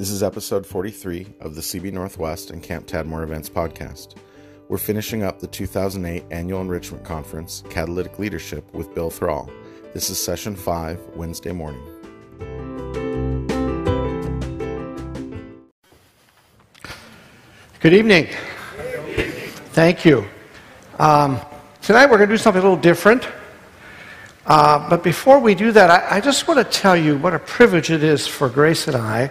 This is episode 43 of the CB Northwest and Camp Tadmor Events podcast. We're finishing up the 2008 Annual Enrichment Conference, Catalytic Leadership, with Bill Thrall. This is session 5, Wednesday morning. Good evening. Thank you. Um, tonight we're going to do something a little different. Uh, but before we do that, I, I just want to tell you what a privilege it is for Grace and I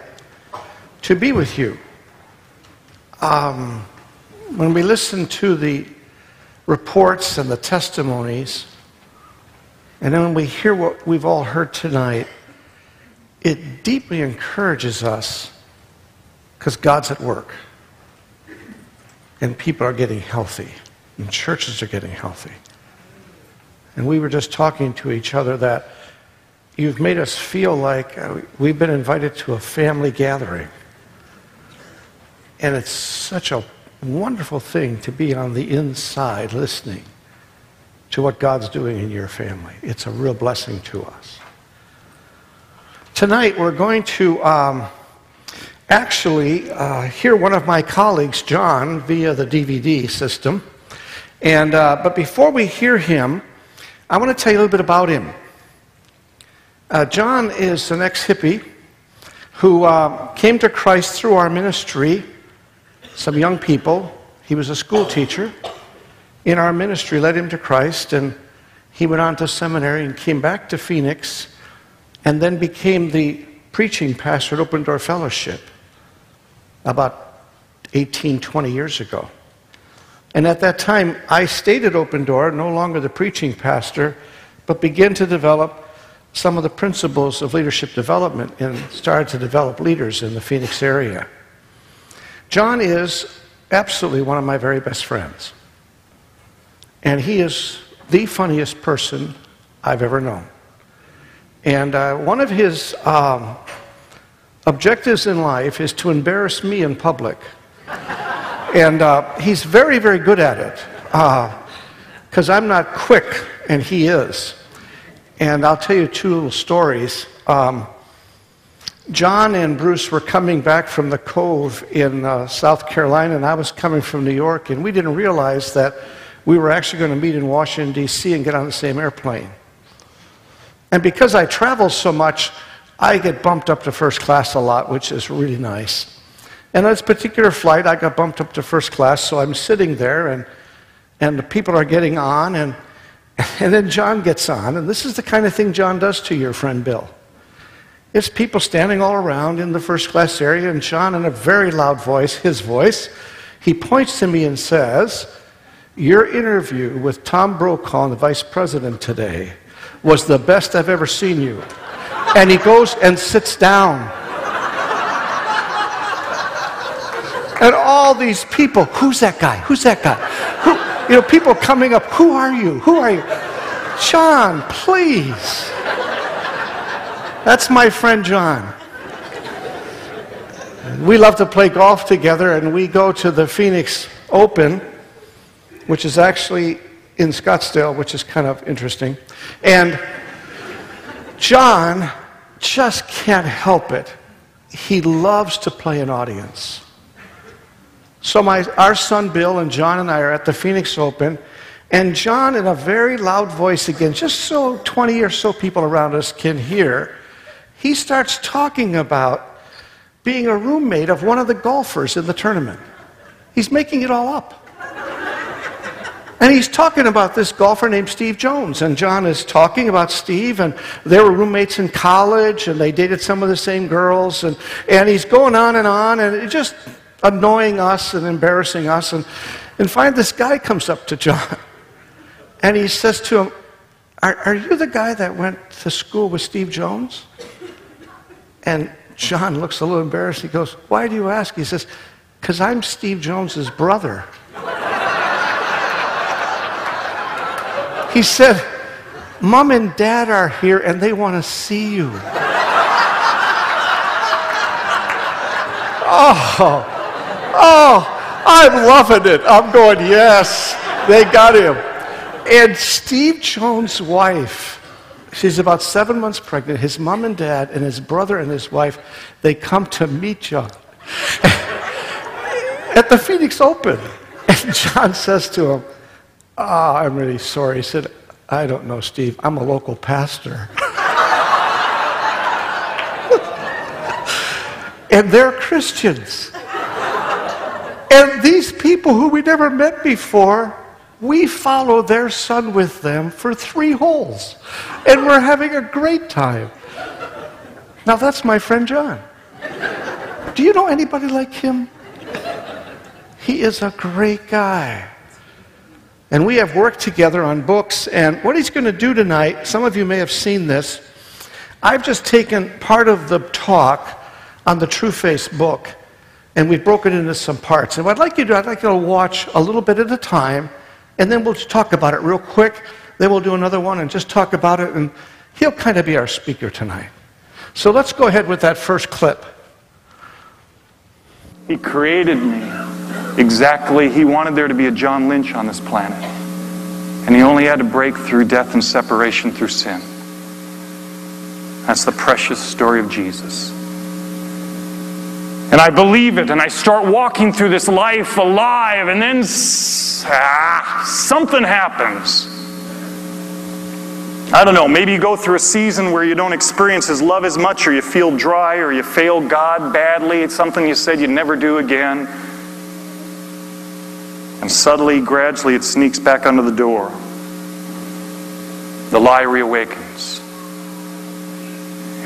to be with you. Um, when we listen to the reports and the testimonies, and then when we hear what we've all heard tonight, it deeply encourages us because God's at work. And people are getting healthy, and churches are getting healthy. And we were just talking to each other that you've made us feel like uh, we've been invited to a family gathering. And it's such a wonderful thing to be on the inside listening to what God's doing in your family. It's a real blessing to us. Tonight, we're going to um, actually uh, hear one of my colleagues, John, via the DVD system. And, uh, but before we hear him, I want to tell you a little bit about him. Uh, John is an ex hippie who uh, came to Christ through our ministry, some young people. He was a school teacher in our ministry, led him to Christ, and he went on to seminary and came back to Phoenix and then became the preaching pastor at Open Door Fellowship about 18, 20 years ago. And at that time, I stayed at Open Door, no longer the preaching pastor, but began to develop some of the principles of leadership development and started to develop leaders in the Phoenix area. John is absolutely one of my very best friends. And he is the funniest person I've ever known. And uh, one of his um, objectives in life is to embarrass me in public. And uh, he's very, very good at it because uh, I'm not quick and he is. And I'll tell you two little stories. Um, John and Bruce were coming back from the Cove in uh, South Carolina, and I was coming from New York, and we didn't realize that we were actually going to meet in Washington, D.C., and get on the same airplane. And because I travel so much, I get bumped up to first class a lot, which is really nice. And on this particular flight, I got bumped up to first class, so I'm sitting there, and, and the people are getting on, and, and then John gets on. And this is the kind of thing John does to your friend Bill. It's people standing all around in the first class area, and John, in a very loud voice, his voice, he points to me and says, Your interview with Tom Brokaw, the vice president today, was the best I've ever seen you. And he goes and sits down. And all these people, who's that guy? Who's that guy? Who, you know, people coming up, who are you? Who are you? John, please. That's my friend John. We love to play golf together, and we go to the Phoenix Open, which is actually in Scottsdale, which is kind of interesting. And John just can't help it. He loves to play an audience. So my, our son Bill and John and I are at the Phoenix Open, and John, in a very loud voice again, just so 20 or so people around us can hear, he starts talking about being a roommate of one of the golfers in the tournament. He's making it all up. And he's talking about this golfer named Steve Jones. And John is talking about Steve, and they were roommates in college, and they dated some of the same girls. And, and he's going on and on, and just annoying us and embarrassing us. And, and finally, this guy comes up to John and he says to him, are, are you the guy that went to school with Steve Jones? And John looks a little embarrassed. He goes, Why do you ask? He says, Because I'm Steve Jones's brother. he said, Mom and Dad are here and they want to see you. oh, Oh, I'm loving it. I'm going, yes, they got him. And Steve Jones' wife She's about seven months pregnant. His mom and dad and his brother and his wife, they come to meet John at the Phoenix Open. And John says to him, Oh, I'm really sorry. He said, I don't know, Steve. I'm a local pastor. and they're Christians. And these people who we never met before, we follow their son with them for three holes. And we're having a great time. Now, that's my friend John. Do you know anybody like him? He is a great guy. And we have worked together on books. And what he's going to do tonight, some of you may have seen this. I've just taken part of the talk on the Trueface book, and we've broken it into some parts. And what I'd like you to do, I'd like you to watch a little bit at a time, and then we'll talk about it real quick. Then we'll do another one and just talk about it, and he'll kind of be our speaker tonight. So let's go ahead with that first clip. He created me exactly. He wanted there to be a John Lynch on this planet. And he only had to break through death and separation through sin. That's the precious story of Jesus. And I believe it, and I start walking through this life alive, and then ah, something happens. I don't know, maybe you go through a season where you don't experience His love as much, or you feel dry, or you fail God badly. It's something you said you'd never do again. And subtly, gradually, it sneaks back under the door. The lie reawakens.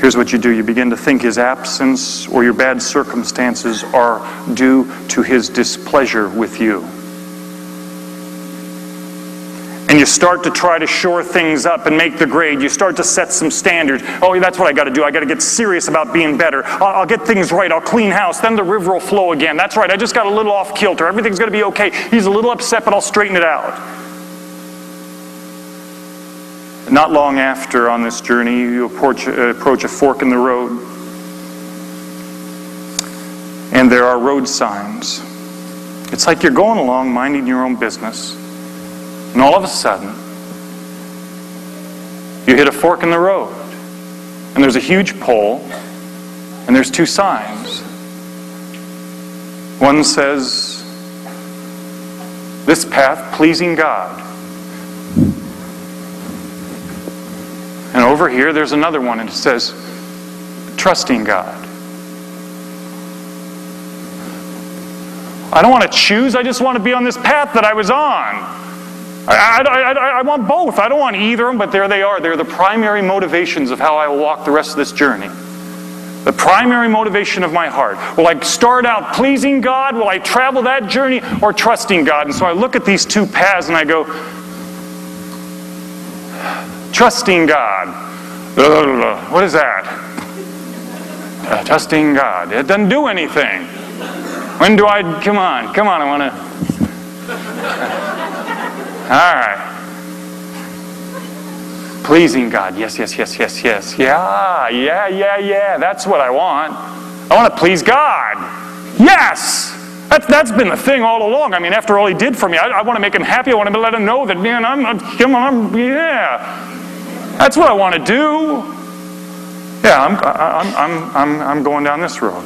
Here's what you do you begin to think his absence or your bad circumstances are due to his displeasure with you. And you start to try to shore things up and make the grade. You start to set some standards. Oh, that's what I got to do. I got to get serious about being better. I'll, I'll, get things right. I'll clean house. Then the river will flow again. That's right. I just got a little off kilter. Everything's going to be okay. He's a little upset, but I'll straighten it out. Not long after on this journey, you approach, approach a fork in the road. And there are road signs. It's like you're going along minding your own business. And all of a sudden, you hit a fork in the road. And there's a huge pole. And there's two signs. One says, This path pleasing God. Over here, there's another one, and it says, trusting God. I don't want to choose, I just want to be on this path that I was on. I, I, I, I, want both. I don't want either of them, but there they are. They're the primary motivations of how I will walk the rest of this journey. The primary motivation of my heart. Will I start out pleasing God? Will I travel that journey or trusting God? And so I look at these two paths and I go, Trusting God. What is that? Uh, trusting God. It doesn't do anything. When do I, come on, come on, I want to. All right. Pleasing God. Yes, yes, yes, yes, yes. Yeah, yeah, yeah, yeah. That's what I want. I want to please God. Yes. That's, that's been the thing all along. I mean, after all he did for me, I, I want to make him happy. I want to let him know that, man, I'm, I'm, I'm yeah. That's what I want to do. Yeah, I'm, I'm, I'm, I'm, I'm going down this road.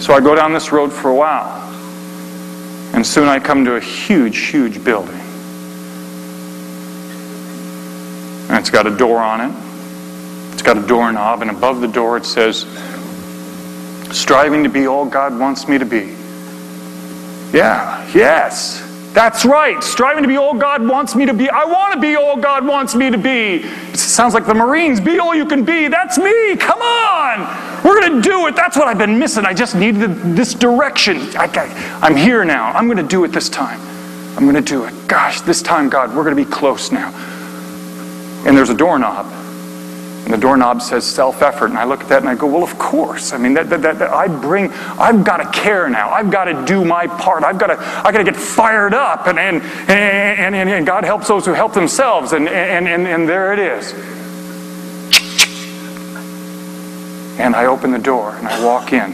So I go down this road for a while. And soon I come to a huge, huge building. And it's got a door on it. It's got a doorknob, and above the door it says, striving to be all God wants me to be. Yeah, yes. That's right. Striving to be all God wants me to be. I want to be all God wants me to be. It sounds like the Marines. Be all you can be. That's me. Come on. We're going to do it. That's what I've been missing. I just needed this direction. I, am here now. I'm going to do it this time. I'm going to do it. Gosh, this time, God, we're going to be close now. And there's a doorknob. And the doorknob says self effort. And I look at that and I go, well, of course. I mean, that, that, that, that I bring, I've got to care now. I've got to do my part. I've got to, I've got to get fired up. And, and, and, and, and God helps those who help themselves. And, and, and, and there it is. And I open the door and I walk in.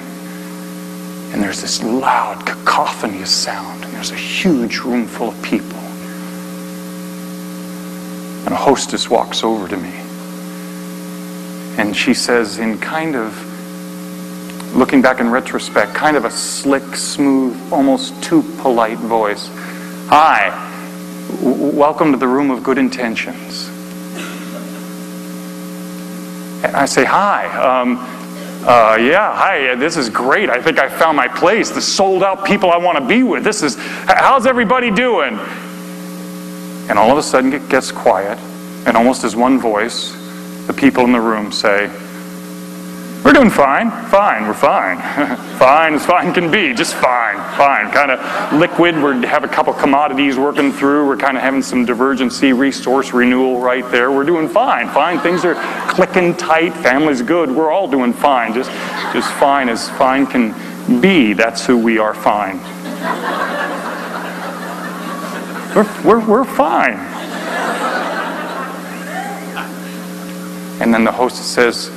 And there's this loud, cacophonous sound. And there's a huge room full of people. And a hostess walks over to me. And she says, in kind of, looking back in retrospect, kind of a slick, smooth, almost too polite voice Hi, welcome to the room of good intentions. And I say, Hi. Um, uh, yeah, hi, this is great. I think I found my place. The sold out people I want to be with. This is, how's everybody doing? And all of a sudden it gets quiet, and almost as one voice, the people in the room say, We're doing fine, fine, we're fine. fine as fine can be, just fine, fine. Kind of liquid. We have a couple commodities working through. We're kind of having some divergency, resource renewal right there. We're doing fine, fine. Things are clicking tight. Family's good. We're all doing fine, just, just fine as fine can be. That's who we are fine. We're, we're, we're fine. And then the hostess says,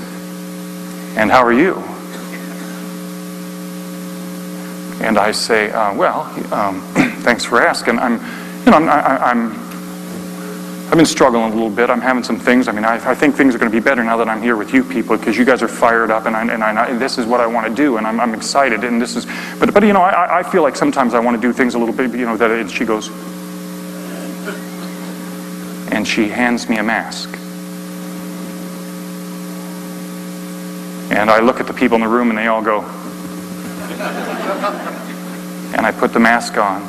And how are you? And I say, uh, Well, um, thanks for asking. I'm, you know, I'm, I, am I've been struggling a little bit. I'm having some things. I mean, I, I think things are going to be better now that I'm here with you people because you guys are fired up and, I, and, I, and this is what I want to do and I'm, I'm excited and this is, but, but you know, I, I feel like sometimes I want to do things a little bit, you know, that, and she goes, and she hands me a mask. And I look at the people in the room and they all go. and I put the mask on.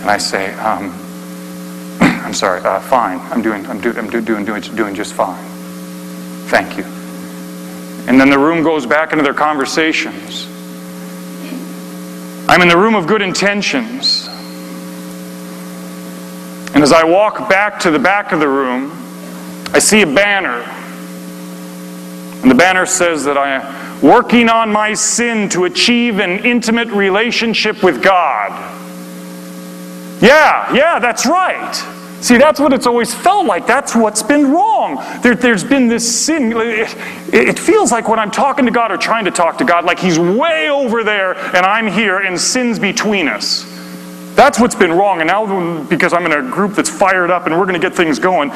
And I say, um, I'm sorry, uh, fine. I'm doing, I'm, do, I'm do, doing, doing, doing just fine. Thank you. And then the room goes back into their conversations. I'm in the room of good intentions. And as I walk back to the back of the room, I see a banner. And the banner says that I am working on my sin to achieve an intimate relationship with God. Yeah, yeah, that's right. See, that's what it's always felt like. That's what's been wrong. There, has been this sin. It, it, feels like when I'm talking to God or trying to talk to God, like He's way over there and I'm here and sin's between us. That's what's been wrong. And now, because I'm in a group that's fired up and we're going to get things going,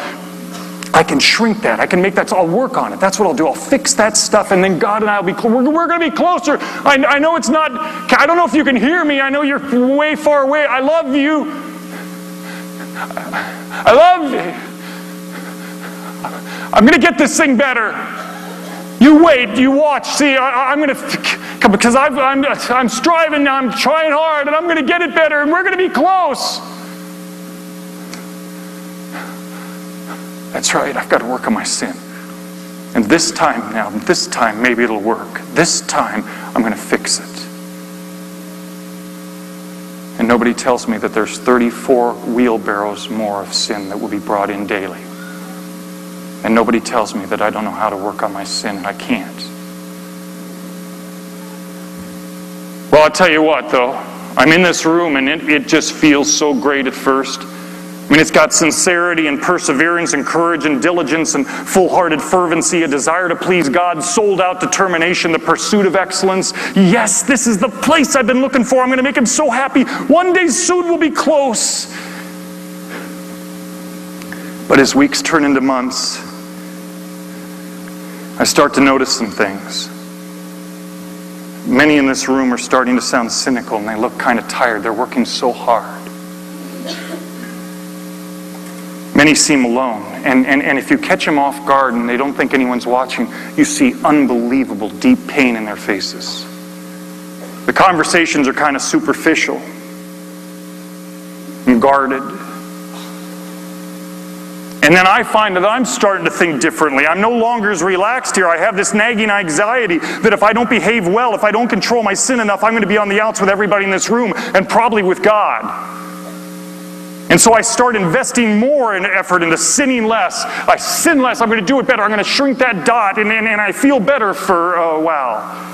I can shrink that. I can make that. I'll work on it. That's what I'll do. I'll fix that stuff, and then God and I will be. We're, we're going to be closer. I, I know it's not. I don't know if you can hear me. I know you're way far away. I love you. I love you. I'm going to get this thing better. You wait, you watch. See, I, am going to, because i I'm, I'm striving, I'm trying hard, and I'm going to get it better, and we're going to be close. That's right, I've got to work on my sin. And this time now, this time maybe it'll work. This time I'm going to fix it. And nobody tells me that there's 34 wheelbarrows more of sin that will be brought in daily. And nobody tells me that I don't know how to work on my sin and I can't. Well, I'll tell you what, though. I'm in this room and it, it just feels so great at first. Mean, it's got sincerity and perseverance and courage and diligence and full hearted fervency, a desire to please God, sold out determination, the pursuit of excellence. Yes, this is the place I've been looking for. I'm going to make him so happy. One day soon we'll be close. But as weeks turn into months, I start to notice some things. Many in this room are starting to sound cynical and they look kind of tired. They're working so hard. Many seem alone. And, and, and if you catch them off guard and they don't think anyone's watching, you see unbelievable deep pain in their faces. The conversations are kind of superficial and guarded. And then I find that I'm starting to think differently. I'm no longer as relaxed here. I have this nagging anxiety that if I don't behave well, if I don't control my sin enough, I'm going to be on the outs with everybody in this room and probably with God. And so I start investing more in effort into sinning less. I sin less, I'm going to do it better. I'm going to shrink that dot, and, and, and I feel better for uh, a while.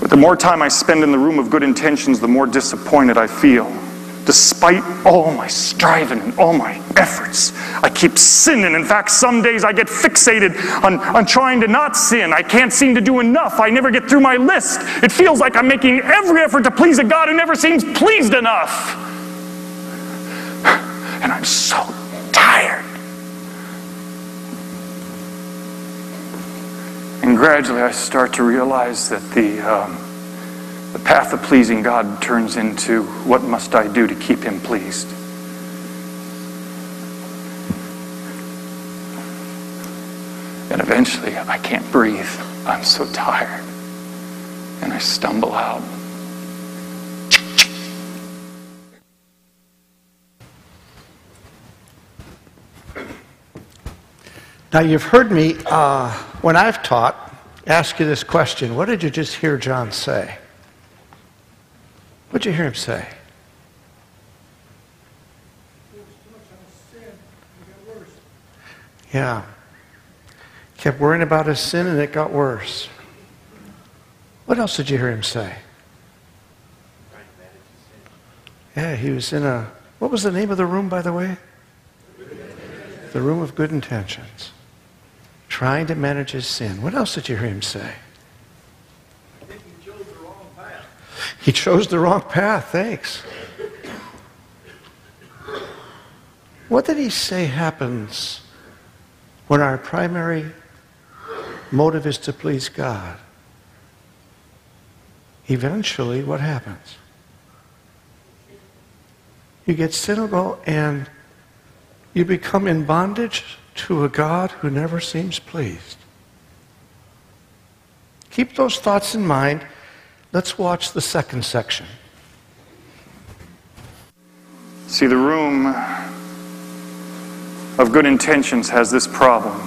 But the more time I spend in the room of good intentions, the more disappointed I feel despite all my striving and all my efforts. I keep sinning. In fact, some days I get fixated on, on trying to not sin. I can't seem to do enough. I never get through my list. It feels like I'm making every effort to please a God who never seems pleased enough. And I'm so tired. And gradually I start to realize that the, um, the path of pleasing God turns into what must I do to keep Him pleased? And eventually I can't breathe. I'm so tired. And I stumble out. Now, you've heard me, uh, when I've taught, ask you this question What did you just hear John say? What did you hear him say? Yeah. Kept worrying about his sin and it got worse. What else did you hear him say? Yeah, he was in a. What was the name of the room, by the way? The room of good intentions trying to manage his sin. What else did you hear him say? He chose the wrong path. He chose the wrong path. Thanks. What did he say happens when our primary motive is to please God? Eventually, what happens? You get cynical and you become in bondage to a God who never seems pleased. Keep those thoughts in mind. Let's watch the second section. See, the room of good intentions has this problem.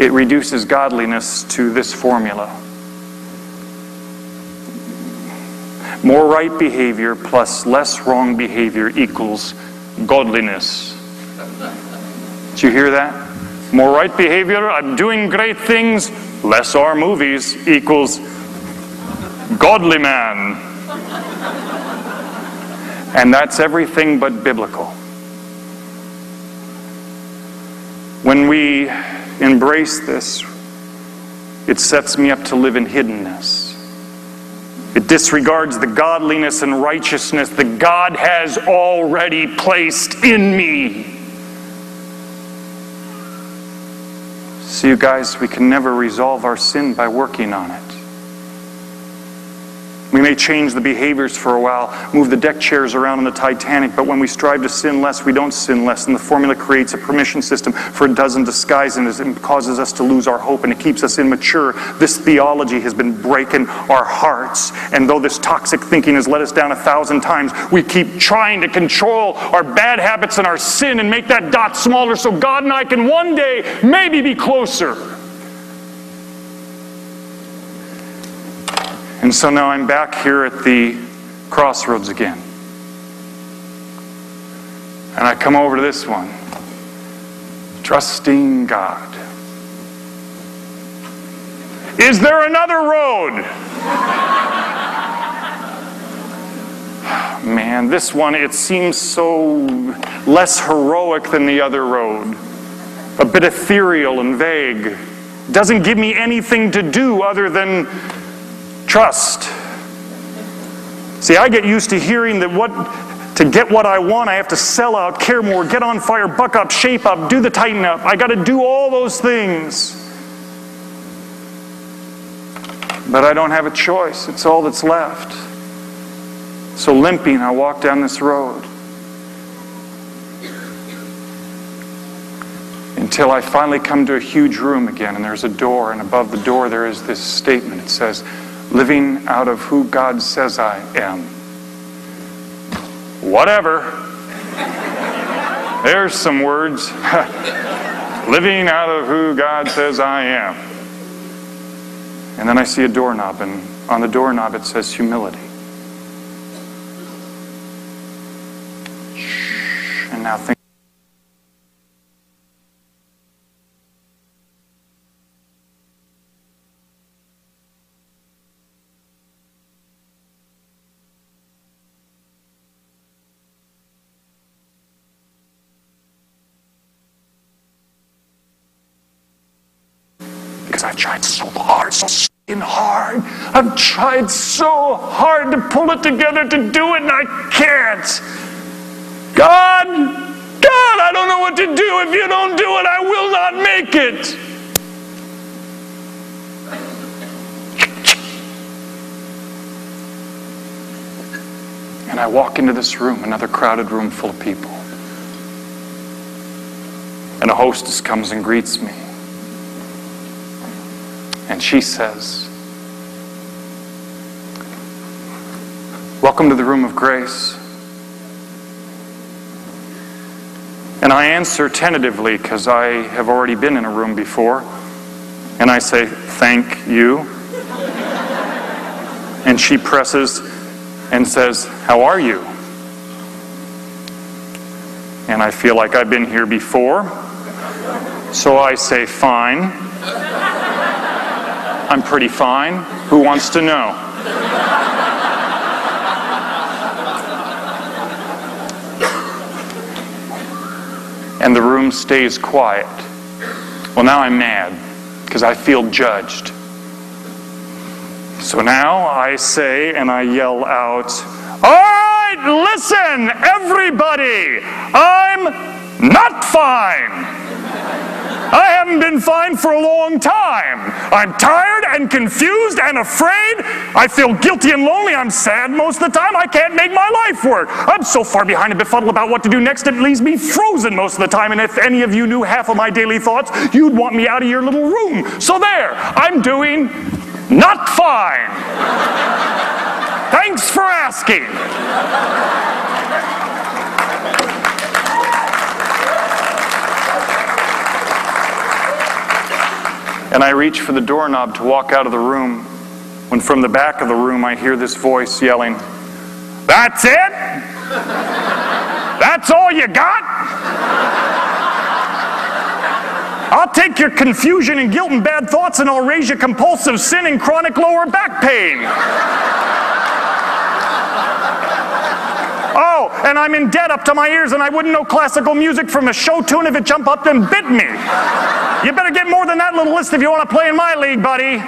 It reduces godliness to this formula more right behavior plus less wrong behavior equals godliness. Did you hear that? More right behavior, I'm doing great things, less R movies equals godly man. And that's everything but biblical. When we embrace this, it sets me up to live in hiddenness. It disregards the godliness and righteousness that God has already placed in me. See, you guys, we can never resolve our sin by working on it. We may change the behaviors for a while, move the deck chairs around in the Titanic, but when we strive to sin less, we don't sin less. And the formula creates a permission system for it doesn't disguise and causes us to lose our hope and it keeps us immature. This theology has been breaking our hearts. And though this toxic thinking has let us down a thousand times, we keep trying to control our bad habits and our sin and make that dot smaller so God and I can one day maybe be closer. And so now I'm back here at the crossroads again. And I come over to this one trusting God. Is there another road? Man, this one, it seems so less heroic than the other road. A bit ethereal and vague. Doesn't give me anything to do other than Trust. See, I get used to hearing that what to get what I want, I have to sell out, care more, get on fire, buck up, shape up, do the tighten up. I got to do all those things. But I don't have a choice. It's all that's left. So limping, I walk down this road. Until I finally come to a huge room again, and there's a door, and above the door there is this statement. It says, living out of who God says I am. Whatever. There's some words. living out of who God says I am. And then I see a doorknob, and on the doorknob it says humility. And now think. Tried so hard, so hard. I've tried so hard to pull it together to do it, and I can't. God, God, I don't know what to do. If you don't do it, I will not make it. And I walk into this room, another crowded room full of people. And a hostess comes and greets me. And she says, Welcome to the room of grace. And I answer tentatively because I have already been in a room before. And I say, Thank you. And she presses and says, How are you? And I feel like I've been here before. So I say, Fine. I'm pretty fine. Who wants to know? and the room stays quiet. Well, now I'm mad because I feel judged. So now I say and I yell out, All right, listen, everybody, I'm not fine. I haven't been fine for a long time. I'm tired and confused and afraid. I feel guilty and lonely. I'm sad most of the time. I can't make my life work. I'm so far behind and befuddled about what to do next, it leaves me frozen most of the time. And if any of you knew half of my daily thoughts, you'd want me out of your little room. So there, I'm doing not fine. Thanks for asking. And I reach for the doorknob to walk out of the room when from the back of the room I hear this voice yelling, That's it? That's all you got? I'll take your confusion and guilt and bad thoughts and I'll raise your compulsive sin and chronic lower back pain. Oh, and I'm in debt up to my ears and I wouldn't know classical music from a show tune if it jumped up and bit me. You better get more than that little list if you want to play in my league, buddy.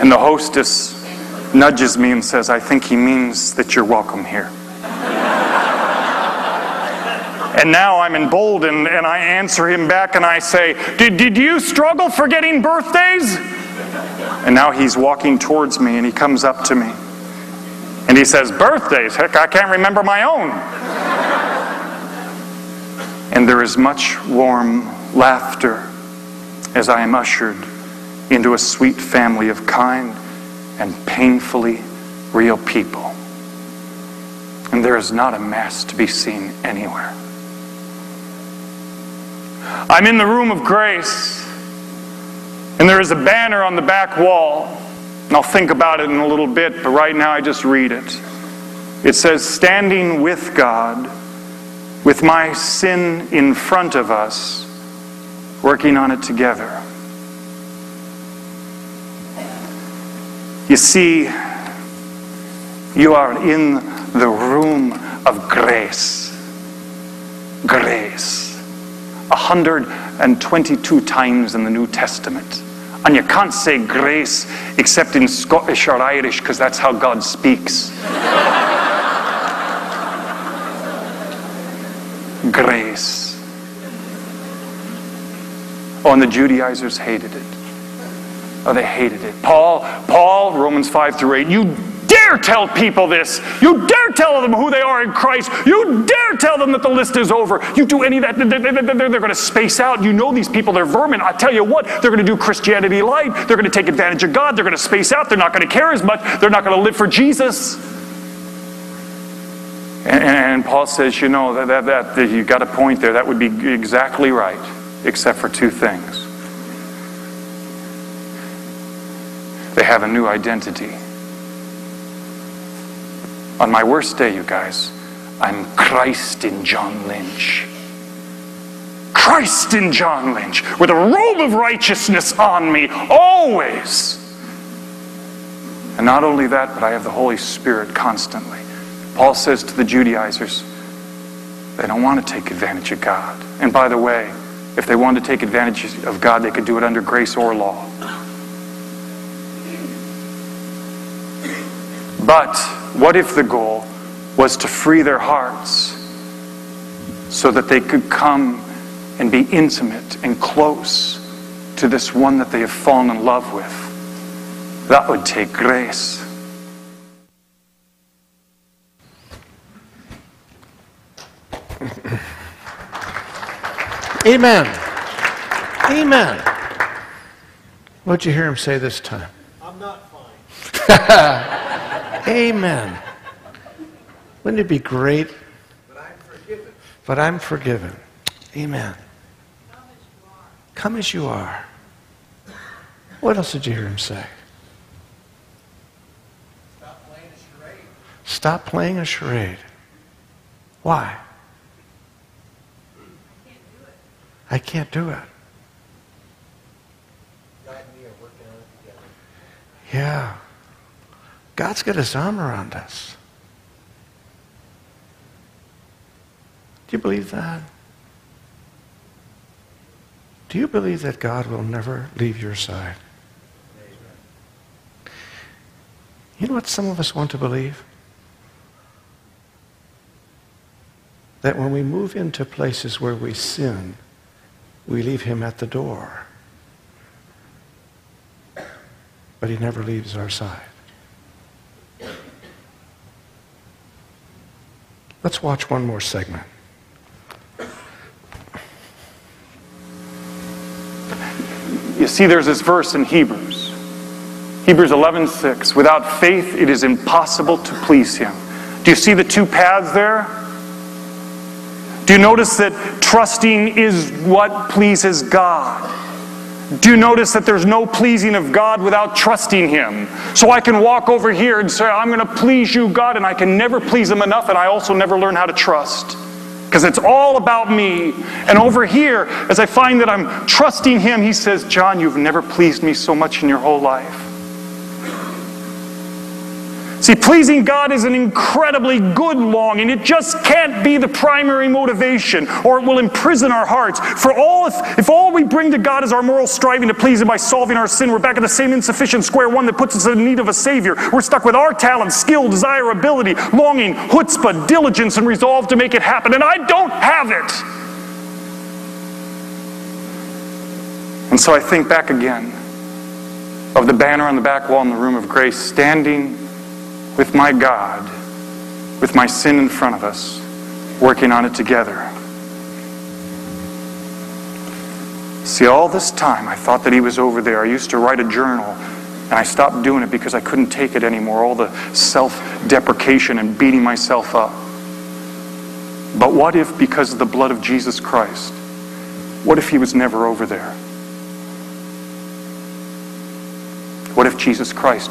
And the hostess nudges me and says, I think he means that you're welcome here. And now I'm emboldened and I answer him back and I say, Did, did you struggle forgetting birthdays? And now he's walking towards me and he comes up to me. And he says, Birthdays? Heck, I can't remember my own. And there is much warm laughter as I am ushered into a sweet family of kind and painfully real people. And there is not a mass to be seen anywhere. I'm in the room of grace, and there is a banner on the back wall. And I'll think about it in a little bit, but right now I just read it. It says, Standing with God, with my sin in front of us, working on it together. You see, you are in the room of grace. Grace. 122 times in the New Testament. And you can't say grace except in Scottish or Irish because that's how God speaks. Grace. Oh, and the Judaizers hated it. Oh, they hated it. Paul, Paul, Romans 5 through 8, you dare tell people this. You dare tell them who they are in Christ. You dare tell them that the list is over. You do any of that, they're going to space out. You know these people, they're vermin. I tell you what, they're going to do Christianity light. They're going to take advantage of God. They're going to space out. They're not going to care as much. They're not going to live for Jesus. And, and Paul says, you know, that, that, that you got a point there. That would be exactly right, except for two things. They have a new identity. On my worst day, you guys, I'm Christ in John Lynch. Christ in John Lynch, with a robe of righteousness on me, always. And not only that, but I have the Holy Spirit constantly. Paul says to the Judaizers, they don't want to take advantage of God. And by the way, if they wanted to take advantage of God, they could do it under grace or law. But what if the goal was to free their hearts so that they could come and be intimate and close to this one that they have fallen in love with? That would take grace. Amen. Amen. What'd you hear him say this time? I'm not fine, Amen. Wouldn't it be great? but I'm forgiven. But I'm forgiven. Amen. Come as you are. What else did you hear him say? Stop playing a charade. Stop playing a charade. Why? I can't do it. God and me are working on it together. Yeah. God's got his arm around us. Do you believe that? Do you believe that God will never leave your side? You know what some of us want to believe? That when we move into places where we sin, we leave him at the door. But he never leaves our side. Let's watch one more segment. You see, there's this verse in Hebrews. Hebrews 11:6. Without faith, it is impossible to please Him. Do you see the two paths there? Do you notice that trusting is what pleases God? Do you notice that there's no pleasing of God without trusting Him? So I can walk over here and say, I'm going to please you, God, and I can never please Him enough, and I also never learn how to trust. Because it's all about me. And over here, as I find that I'm trusting Him, He says, John, you've never pleased me so much in your whole life. See, pleasing God is an incredibly good longing. It just can't be the primary motivation, or it will imprison our hearts. For all, if, if all we bring to God is our moral striving to please Him by solving our sin, we're back at the same insufficient square one that puts us in need of a Savior. We're stuck with our talent, skill, desire, ability, longing, chutzpah, diligence, and resolve to make it happen. And I don't have it. And so I think back again of the banner on the back wall in the room of grace, standing with my God, with my sin in front of us, working on it together. See, all this time I thought that he was over there. I used to write a journal, and I stopped doing it because I couldn't take it anymore. All the self deprecation and beating myself up. But what if, because of the blood of Jesus Christ, what if he was never over there? What if Jesus Christ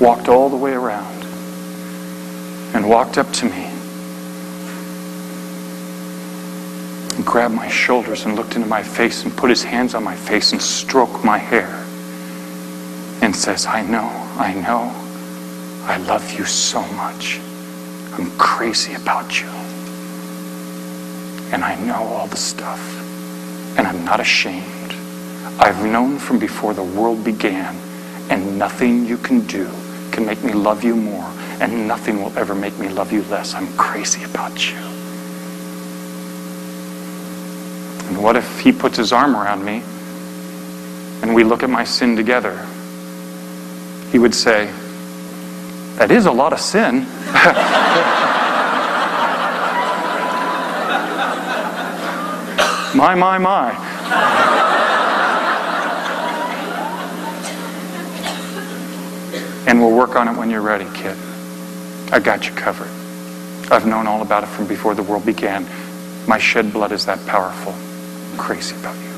walked all the way around and walked up to me and grabbed my shoulders and looked into my face and put his hands on my face and stroked my hair and says, I know, I know, I love you so much. I'm crazy about you. And I know all the stuff. And I'm not ashamed. I've known from before the world began, and nothing you can do can make me love you more, and nothing will ever make me love you less. I'm crazy about you. And what if he puts his arm around me and we look at my sin together? He would say, That is a lot of sin. my, my, my. And we'll work on it when you're ready, kid. I got you covered. I've known all about it from before the world began. My shed blood is that powerful. I'm crazy about you.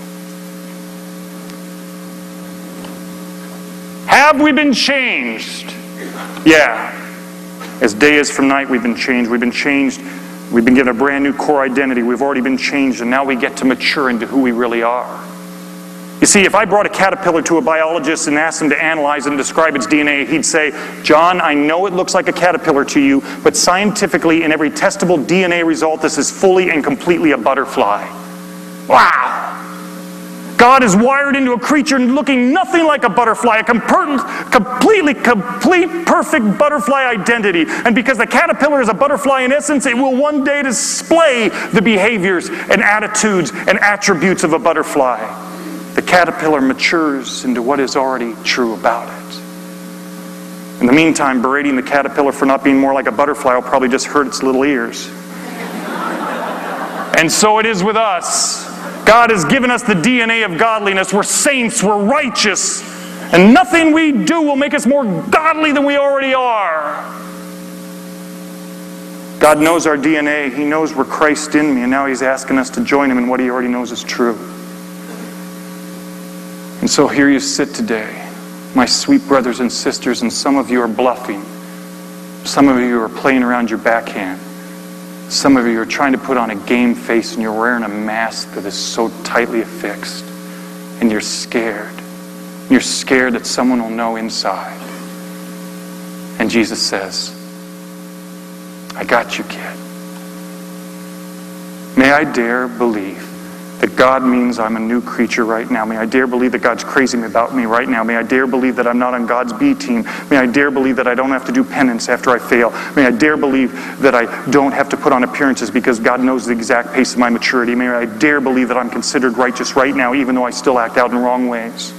Have we been changed? Yeah. As day is from night, we've been changed. We've been changed. We've been given a brand new core identity. We've already been changed, and now we get to mature into who we really are. You see, if I brought a caterpillar to a biologist and asked him to analyze and describe its DNA, he'd say, John, I know it looks like a caterpillar to you, but scientifically, in every testable DNA result, this is fully and completely a butterfly. Wow! God is wired into a creature looking nothing like a butterfly, a completely, complete, perfect butterfly identity. And because the caterpillar is a butterfly in essence, it will one day display the behaviors and attitudes and attributes of a butterfly. The caterpillar matures into what is already true about it. In the meantime, berating the caterpillar for not being more like a butterfly will probably just hurt its little ears. and so it is with us. God has given us the DNA of godliness. We're saints, we're righteous, and nothing we do will make us more godly than we already are. God knows our DNA. He knows we're Christ in me, and now He's asking us to join Him in what He already knows is true. And so here you sit today, my sweet brothers and sisters, and some of you are bluffing. Some of you are playing around your backhand. Some of you are trying to put on a game face and you're wearing a mask that is so tightly affixed. And you're scared. You're scared that someone will know inside. And Jesus says, I got you, kid. May I dare believe that God means I'm a new creature right now. May I dare believe that God's crazy about me right now. May I dare believe that I'm not on God's B team. May I dare believe that I don't have to do penance after I fail. May I dare believe that I don't have to put on appearances because God knows the exact pace of my maturity. May I dare believe that I'm considered righteous right now, even though I still act out in wrong ways.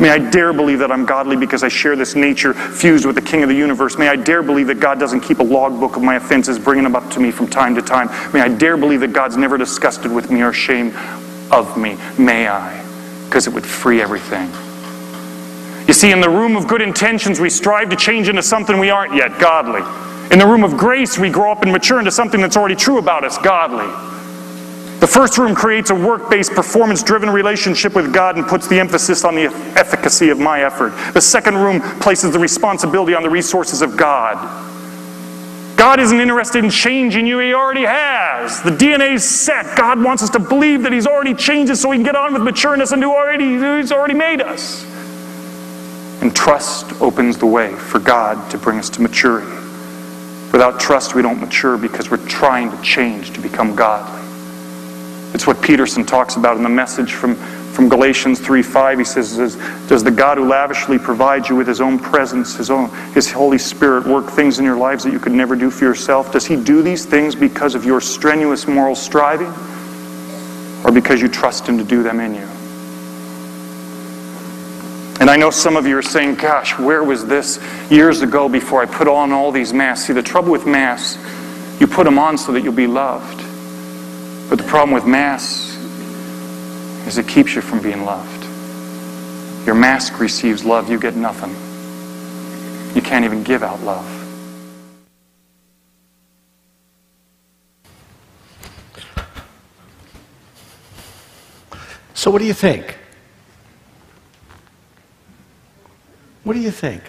May I dare believe that I'm godly because I share this nature fused with the King of the universe. May I dare believe that God doesn't keep a logbook of my offenses, bringing them up to me from time to time. May I dare believe that God's never disgusted with me or ashamed of me. May I, because it would free everything. You see, in the room of good intentions, we strive to change into something we aren't yet godly. In the room of grace, we grow up and mature into something that's already true about us godly. The first room creates a work based, performance driven relationship with God and puts the emphasis on the efficacy of my effort. The second room places the responsibility on the resources of God. God isn't interested in changing you, He already has. The DNA's set. God wants us to believe that He's already changed us so we can get on with matureness and do already He's already made us. And trust opens the way for God to bring us to maturity. Without trust, we don't mature because we're trying to change to become godly. It's what Peterson talks about in the message from, from Galatians 3 5. He says, Does the God who lavishly provides you with his own presence, his own his Holy Spirit, work things in your lives that you could never do for yourself? Does he do these things because of your strenuous moral striving? Or because you trust him to do them in you? And I know some of you are saying, Gosh, where was this years ago before I put on all these masks? See, the trouble with masks, you put them on so that you'll be loved. But the problem with mass is it keeps you from being loved. Your mask receives love, you get nothing. You can't even give out love. So, what do you think? What do you think?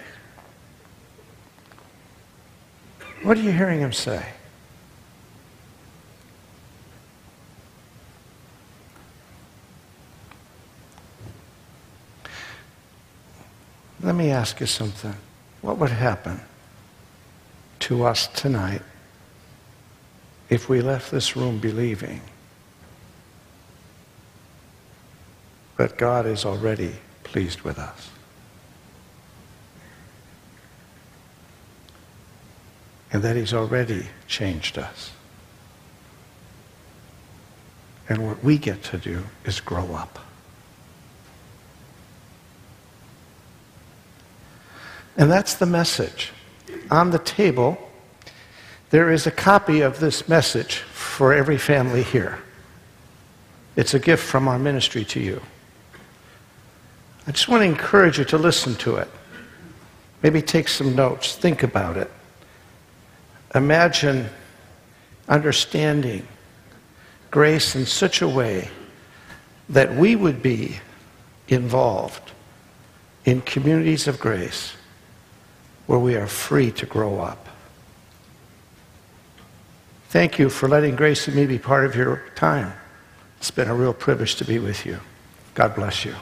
What are you hearing him say? Let me ask you something. What would happen to us tonight if we left this room believing that God is already pleased with us? And that He's already changed us. And what we get to do is grow up. And that's the message. On the table, there is a copy of this message for every family here. It's a gift from our ministry to you. I just want to encourage you to listen to it. Maybe take some notes, think about it. Imagine understanding grace in such a way that we would be involved in communities of grace where we are free to grow up. Thank you for letting Grace and me be part of your time. It's been a real privilege to be with you. God bless you.